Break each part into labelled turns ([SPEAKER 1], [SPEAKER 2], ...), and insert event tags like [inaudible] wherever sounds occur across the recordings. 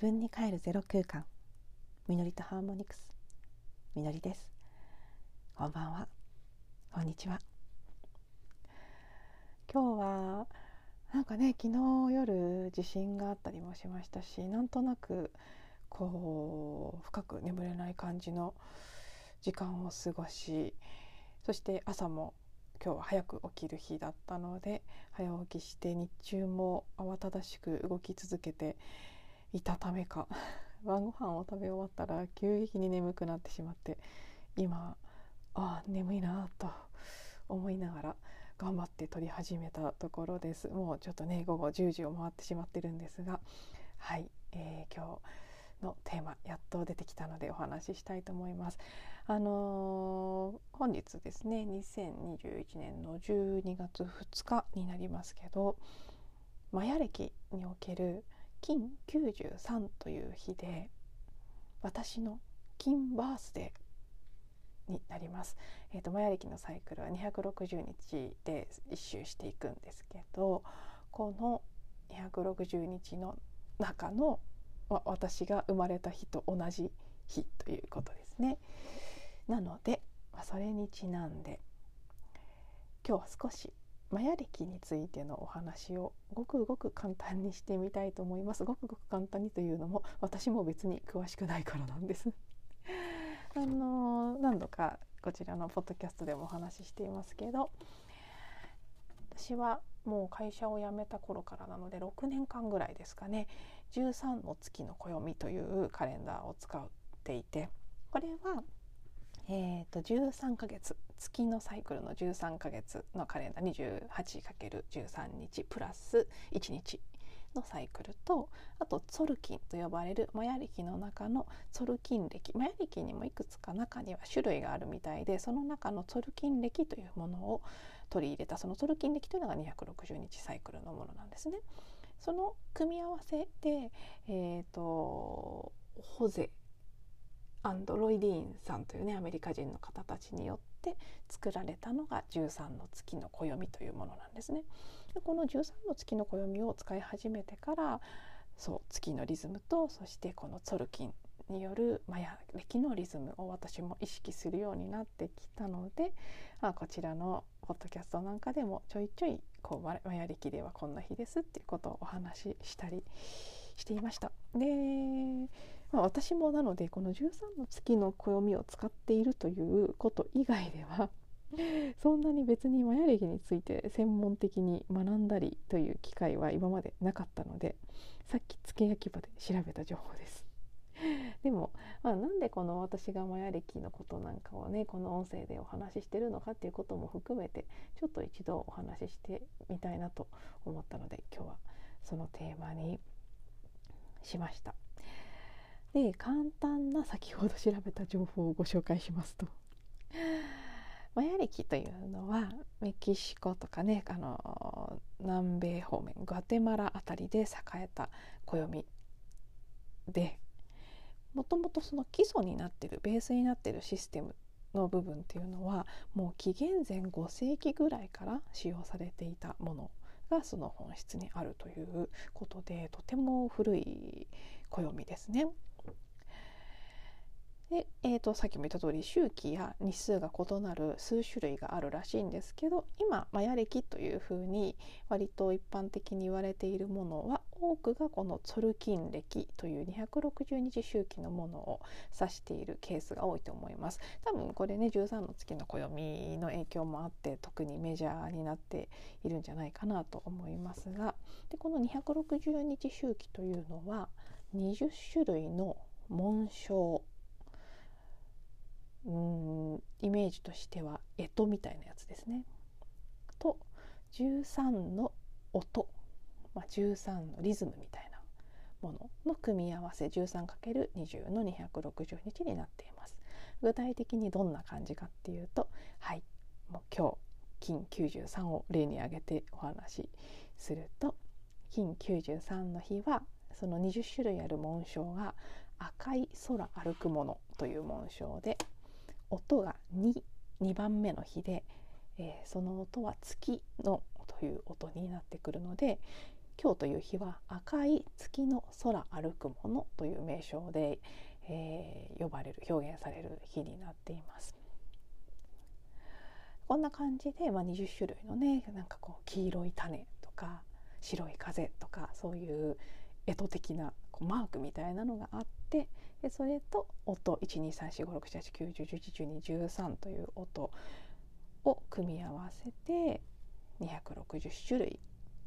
[SPEAKER 1] 自分に帰るゼロ空間。みのりとハーモニクス。みのりです。こんばんは。こんにちは。今日はなんかね昨日夜地震があったりもしましたしなんとなくこう深く眠れない感じの時間を過ごしそして朝も今日は早く起きる日だったので早起きして日中も慌ただしく動き続けていたためか [laughs] 晩ご飯を食べ終わったら急激に眠くなってしまって今あ眠いなと思いながら頑張って撮り始めたところですもうちょっとね午後10時を回ってしまってるんですがはい、えー、今日のテーマやっと出てきたのでお話ししたいと思います。あのー、本日ですね2021年の12月2日になりますけどマヤ歴における金93という日で私の金バースデーになります。えーと、マヤ暦のサイクルは260日で一周していくんですけどこの260日の中の、ま、私が生まれた日と同じ日ということですね。なので、まあ、それにちなんで今日は少しマヤ暦についてのお話をごくごく簡単にしてみたいと思います。ごくごく簡単にというのも私も別に詳しくないからなんです。[laughs] あの何度かこちらのポッドキャストでもお話ししていますけど私はもう会社を辞めた頃からなので6年間ぐらいですかね13の月の暦というカレンダーを使っていてこれはえーと、13ヶ月月のサイクルの13ヶ月のカレンダー 28×13 日プラス1日のサイクルとあとツォルキンと呼ばれるマヤ暦の中のツォルキン暦マヤ暦にもいくつか中には種類があるみたいでその中のツォルキン暦というものを取り入れたそのツォルキン暦というのが260日サイクルのものなんですね。その組み合わせで、えーとホゼアンドロイディーンさんというねアメリカ人の方たちによって作られたのが13の月の暦というものなんですね。この13の月の暦を使い始めてからそう月のリズムとそしてこのツォルキンによるマヤ暦のリズムを私も意識するようになってきたので、まあ、こちらのポッドキャストなんかでもちょいちょいこうマヤ暦ではこんな日ですっていうことをお話ししたりしていました。でまあ、私もなのでこの13の月の暦を使っているということ以外では [laughs] そんなに別にマヤ暦について専門的に学んだりという機会は今までなかったのでさっき付け焼き場で調べた情報です。[laughs] でも、まあ、なんでこの私がマヤ暦のことなんかをねこの音声でお話ししてるのかっていうことも含めてちょっと一度お話ししてみたいなと思ったので今日はそのテーマにしました。で簡単な先ほど調べた情報をご紹介しますとマヤ暦というのはメキシコとかねあの南米方面グアテマラ辺りで栄えた暦でもともとその基礎になってるベースになってるシステムの部分っていうのはもう紀元前5世紀ぐらいから使用されていたものがその本質にあるということでとても古い暦ですね。で、えーと、さっきも言った通り周期や日数が異なる数種類があるらしいんですけど今マヤ暦というふうに割と一般的に言われているものは多くがこのツルキン暦という260日周期のものを指しているケースが多いと思います。多分これね13の月の暦の影響もあって特にメジャーになっているんじゃないかなと思いますがでこの260日周期というのは20種類の紋章うんイメージとしては干支みたいなやつですね。と13の音、まあ、13のリズムみたいなものの組み合わせ 13×20 の260日になっています。具体的にどんな感じかっていうとはいもう今日金93を例に挙げてお話しすると金93の日はその20種類ある紋章が赤い空歩くものという紋章で音が 2, 2番目の日で、えー、その音は月のという音になってくるので今日という日は赤い月の空歩くものという名称で、えー、呼ばれる表現される日になっています。こんな感じで、まあ、20種類のねなんかこう黄色い種とか白い風とかそういう干支的なこうマークみたいなのがあってでそれと音12345678910111213という音を組み合わせて260種類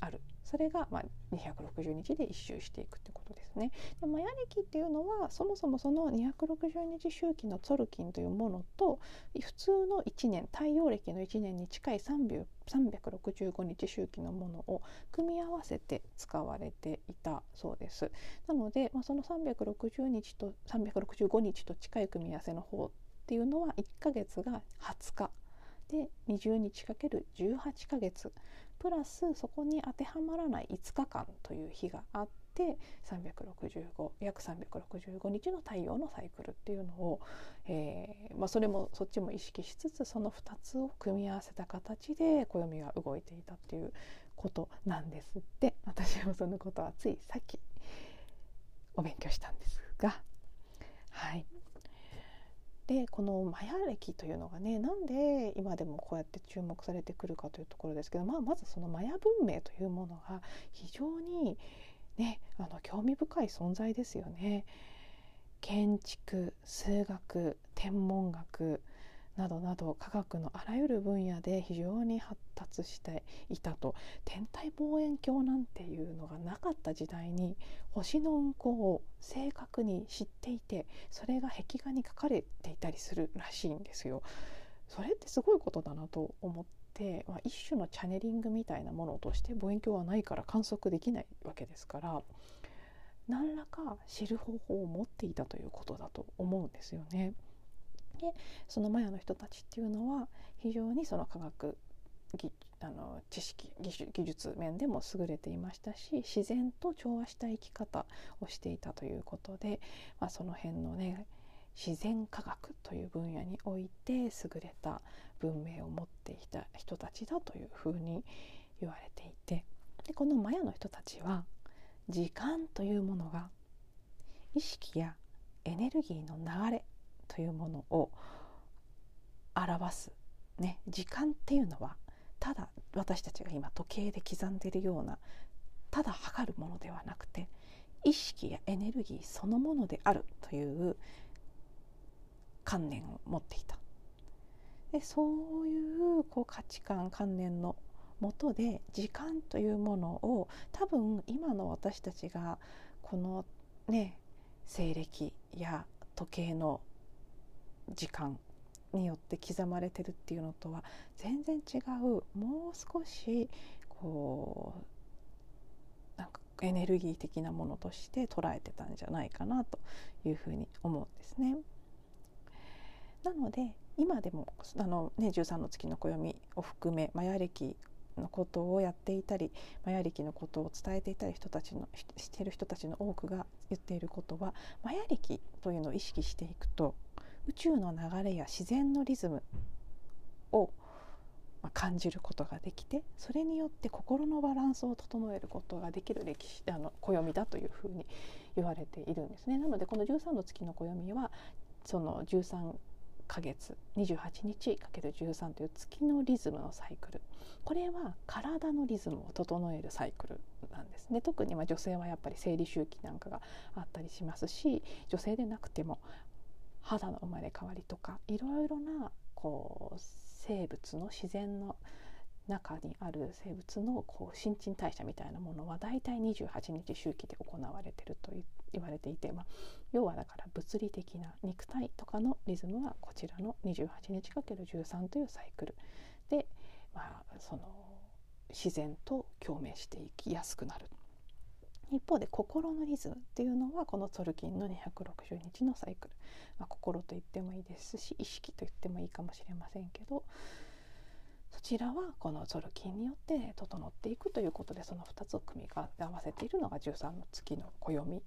[SPEAKER 1] あるそれがまあ260日で一周していくってことですね。でマヤ暦っていうのはそもそもその260日周期のツォルキンというものと普通の1年太陽暦の1年に近い365日周期のものを組み合わせて使われていたそうです。なので、まあ、その360日と365日と近い組み合わせの方っていうのは1ヶ月が20日で20日かける18ヶ月。プラスそこに当てはまらない5日間という日があって365約365日の太陽のサイクルっていうのを、えーまあ、それもそっちも意識しつつその2つを組み合わせた形で暦が動いていたっていうことなんですって。私もそのことはついさっきお勉強したんですが。はい。でこのマヤ歴というのがねなんで今でもこうやって注目されてくるかというところですけど、まあ、まずそのマヤ文明というものが非常に、ね、あの興味深い存在ですよね。建築数学天文学などなど科学のあらゆる分野で非常に発達していたと天体望遠鏡なんていうのがなかった時代に星の運行を正確に知っていてそれが壁画に書かれていたりするらしいんですよ。それってすごいことだなと思って、まあ、一種のチャネリングみたいなものとして望遠鏡はないから観測できないわけですから何らか知る方法を持っていたということだと思うんですよね。でそのマヤの人たちっていうのは非常にその科学あの知識技術面でも優れていましたし自然と調和した生き方をしていたということで、まあ、その辺のね自然科学という分野において優れた文明を持っていた人たちだというふうに言われていてでこのマヤの人たちは時間というものが意識やエネルギーの流れというものを表す、ね、時間っていうのはただ私たちが今時計で刻んでいるようなただ測るものではなくて意識やエネルギーそのものであるという観念を持っていた。でそういうこう価値観観念のもとで時間というものを多分今の私たちがこのね西暦や時計の時間によって刻まれてるっていうのとは全然違うもう少しこうなんかエネルギー的なものとして捉えてたんじゃないかなというふうに思うんですね。なので今でもあの、ね、13の月の暦を含めマヤ暦のことをやっていたりマヤ暦のことを伝えていたり人たちのしている人たちの多くが言っていることはマヤ暦というのを意識していくと宇宙の流れや自然のリズムを感じることができてそれによって心のバランスを整えることができる歴史あの暦だというふうに言われているんですね。なのでこの13の月の暦はその13ヶ月28日かける13という月のリズムのサイクルこれは体のリズムを整えるサイクルなんですね特にま女性はやっぱり生理周期なんかがあったりしますし女性でなくても肌の生まれ変わりとかいろいろなこう生物の自然の中にある生物のこう新陳代謝みたいなものはだいたい28日周期で行われてると言われていて、まあ、要はだから物理的な肉体とかのリズムはこちらの28日 ×13 というサイクル。で、まあ、その自然と共鳴していきやすくなる。一方で心のリズムっていうのはこのツォルキンの260日のサイクル、まあ、心と言ってもいいですし意識と言ってもいいかもしれませんけどそちらはこのツォルキンによって整っていくということでその2つを組み合わせているのが13の月の暦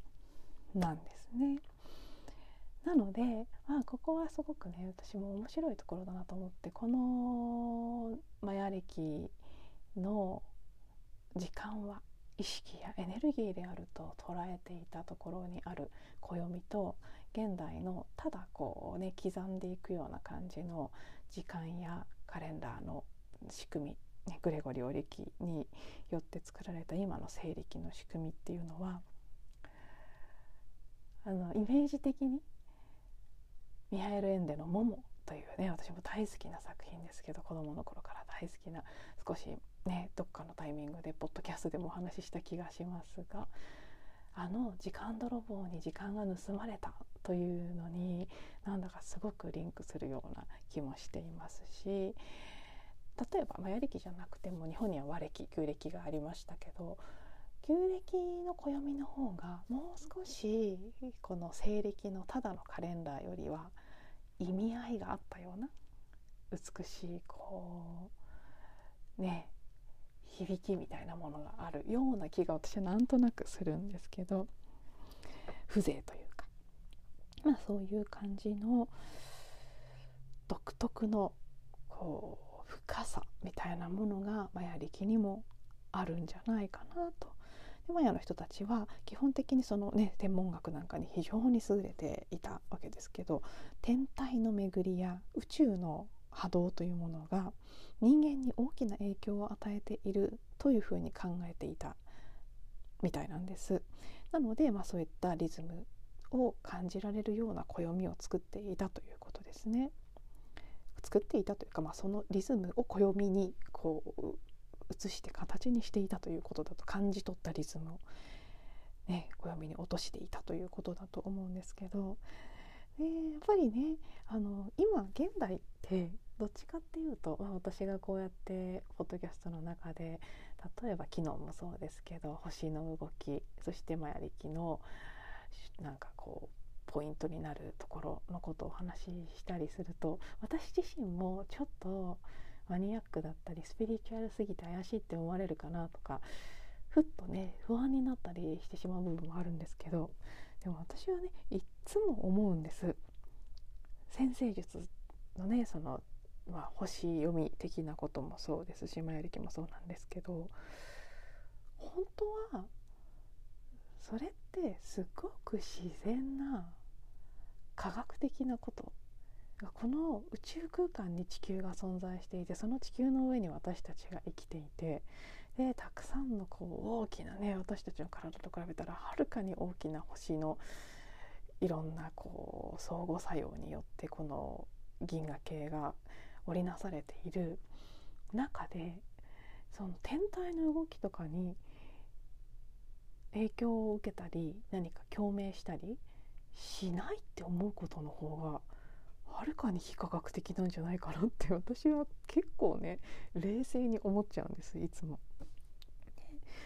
[SPEAKER 1] なんですね。なので、まあ、ここはすごくね私も面白いところだなと思ってこのマヤ暦の時間は意識やエネルギーであると捉えていたところにある暦と現代のただこうね刻んでいくような感じの時間やカレンダーの仕組み、ね、グレゴリオ暦によって作られた今の西暦の仕組みっていうのはあのイメージ的にミハエル・エンデの「モモ」というね私も大好きな作品ですけど子どもの頃から大好きな少しねどっかのタイミングでポッドキャストでもお話しした気がしますがあの時間泥棒に時間が盗まれたというのになんだかすごくリンクするような気もしていますし例えばマヤ暦じゃなくても日本には和暦旧暦がありましたけど旧暦の暦の方がもう少しこの西暦のただのカレンダーよりは意味合いがあったような美しいこうね響きみたいなものがあるような気が私はなんとなくするんですけど風情というかまあそういう感じの独特のこう深さみたいなものがマヤ暦にもあるんじゃないかなと。でマヤの人たちは基本的にそのね天文学なんかに非常に優れていたわけですけど天体の巡りや宇宙の波動というものが人間に大きな影響を与えているというふうに考えていたみたいなんです。なので、まあ、そういったリズムを感じられるような暦を作っていたということですね。作っていたというか、まあ、そのリズムを暦にこう移して形にしていたということだと感じ取ったリズムを、ね、暦に落としていたということだと思うんですけどでやっぱりねあの今現代ってどっちかっていうと、まあ、私がこうやってポッドキャストの中で例えば昨日もそうですけど星の動きそしてマヤ暦のなんかこうポイントになるところのことをお話ししたりすると私自身もちょっとマニアックだったりスピリチュアルすぎて怪しいって思われるかなとかふっとね不安になったりしてしまう部分もあるんですけどでも私はねいっつも思うんです。先生術のねその、まあ、星読み的なこともそうですしマヤ暦もそうなんですけど本当はそれってすごく自然な科学的なこと。この宇宙空間に地球が存在していてその地球の上に私たちが生きていてでたくさんのこう大きなね私たちの体と比べたらはるかに大きな星のいろんなこう相互作用によってこの銀河系が織りなされている中でその天体の動きとかに影響を受けたり何か共鳴したりしないって思うことの方がはるかに非科学的なんじゃないかなって私は結構ね冷静に思っちゃうんですいつも。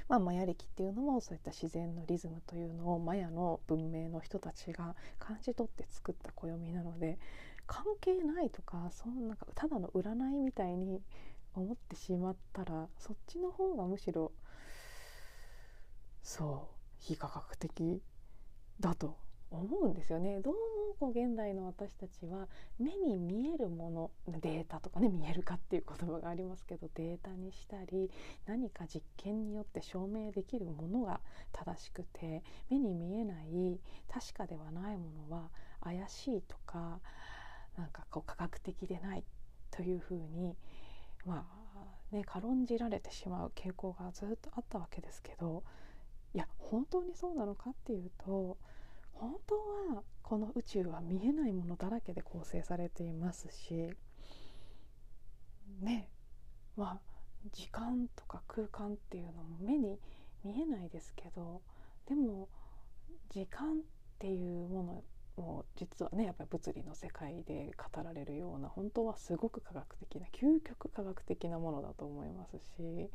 [SPEAKER 1] まあ、マヤ暦っていうのもそういった自然のリズムというのをマヤの文明の人たちが感じ取って作った暦なので関係ないとかそんなただの占いみたいに思ってしまったらそっちの方がむしろそう非科学的だと思うんですよね。どうもこう現代の私たちは目に見えるものデータとかね見えるかっていう言葉がありますけどデータにしたり何か実験によって証明できるものが正しくて目に見えない確かではないものは怪しいとかなんかこう科学的でないというふうにまあね軽んじられてしまう傾向がずっとあったわけですけどいや本当にそうなのかっていうと本当はこの宇宙は見えないものだらけで構成されていますしねまあ時間とか空間っていうのも目に見えないですけどでも時間っていうものも実はねやっぱり物理の世界で語られるような本当はすごく科学的な究極科学的なものだと思いますし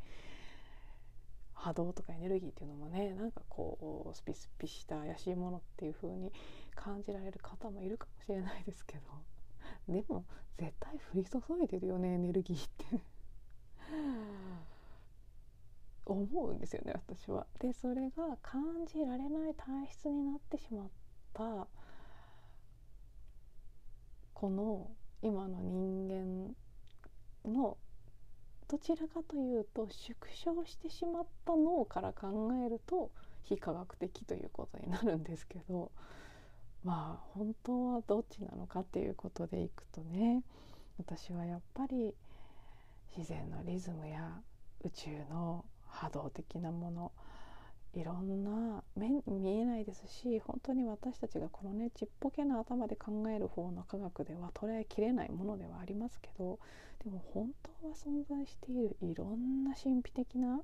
[SPEAKER 1] 波動とかエネルギーっていうのもねなんかこうスピスピした怪しいものっていう風に感じられる方もいるかもしれないですけど [laughs] でも絶対降り注いでるよねエネルギーって [laughs] 思うんですよね私は。でそれが感じられない体質になってしまったこの今の人間のどちらかというと縮小してしまった脳から考えると非科学的ということになるんですけどまあ本当はどっちなのかっていうことでいくとね私はやっぱり自然のリズムや宇宙の波動的なものいろんな目見えないですし本当に私たちがこのねちっぽけな頭で考える方の科学では捉えきれないものではありますけどでも本当は存在しているいろんな神秘的な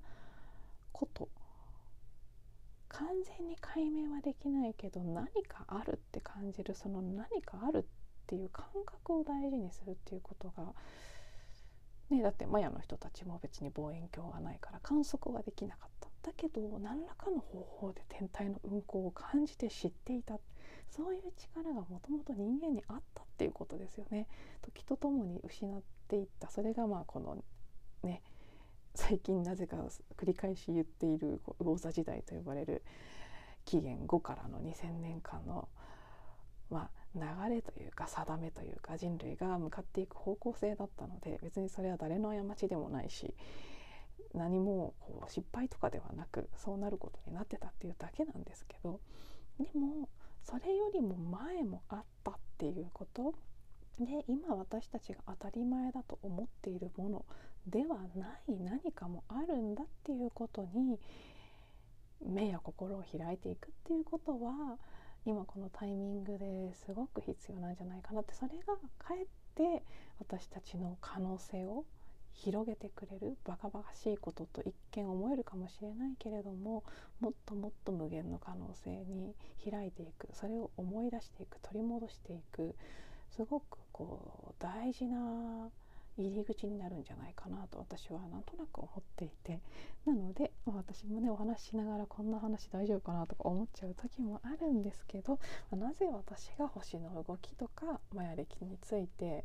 [SPEAKER 1] こと完全に解明はできないけど何かあるって感じるその何かあるっていう感覚を大事にするっていうことがね、だってマヤの人たちも別に望遠鏡がないから観測はできなかった。だけど何らかの方法で天体の運行を感じて知っていた。そういう力がもともと人間にあったっていうことですよね。時とともに失っていった。それがまあこのね最近なぜか繰り返し言っている魚座時代と呼ばれる紀元後からの2,000年間のまあ流れというか定めというか人類が向かっていく方向性だったので別にそれは誰の過ちでもないし何もこう失敗とかではなくそうなることになってたっていうだけなんですけどでもそれよりも前もあったっていうことで今私たちが当たり前だと思っているものではない何かもあるんだっていうことに目や心を開いていくっていうことは今このタイミングですごく必要なんじゃないかなってそれがかえって私たちの可能性を広げてくれるバカバカしいことと一見思えるかもしれないけれどももっともっと無限の可能性に開いていくそれを思い出していく取り戻していくすごくこう大事な入り口になるんじゃないかなと私はなんとなく思っていて。なので、まあ、私もねお話ししながらこんな話大丈夫かなとか思っちゃう時もあるんですけど、まあ、なぜ私が星の動きとかマヤ歴について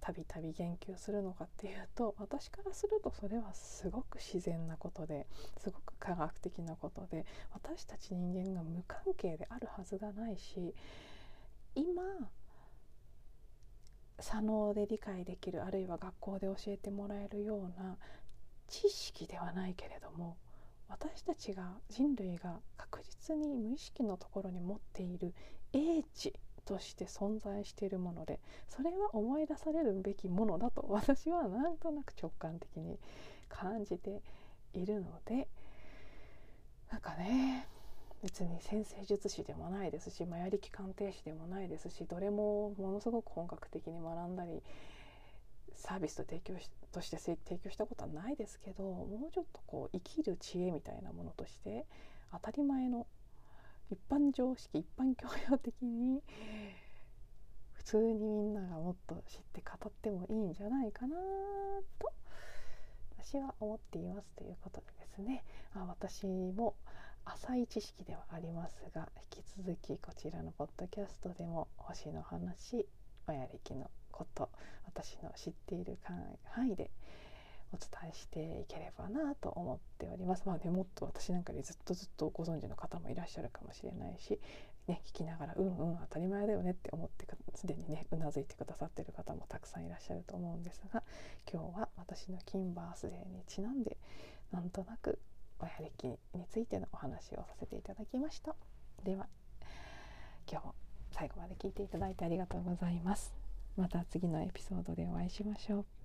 [SPEAKER 1] たびたび言及するのかっていうと私からするとそれはすごく自然なことですごく科学的なことで私たち人間が無関係であるはずがないし今左脳で理解できるあるいは学校で教えてもらえるような知識ではないけれども私たちが人類が確実に無意識のところに持っている英知として存在しているものでそれは思い出されるべきものだと私はなんとなく直感的に感じているのでなんかね別に先生術師でもないですしマヤ力鑑定士でもないですしどれもものすごく本格的に学んだりサービスと提供しとして提供したことはないですけどもうちょっとこう生きる知恵みたいなものとして当たり前の一般常識一般教養的に普通にみんながもっと知って語ってもいいんじゃないかなと私は思っていますということでですね。あ私も浅い知識ではありますが引き続きこちらのポッドキャストでも星の話親歴のこと私の知っている範囲でお伝えしていければなと思っております。まあね、もっと私なんかでずっとずっとご存知の方もいらっしゃるかもしれないし、ね、聞きながらうんうん当たり前だよねって思ってすでにねうなずいてくださってる方もたくさんいらっしゃると思うんですが今日は私の金バースデーにちなんでなんとなく親歴についてのお話をさせていただきました。では今日も最後まで聞いていただいてありがとうございます。また次のエピソードでお会いしましょう。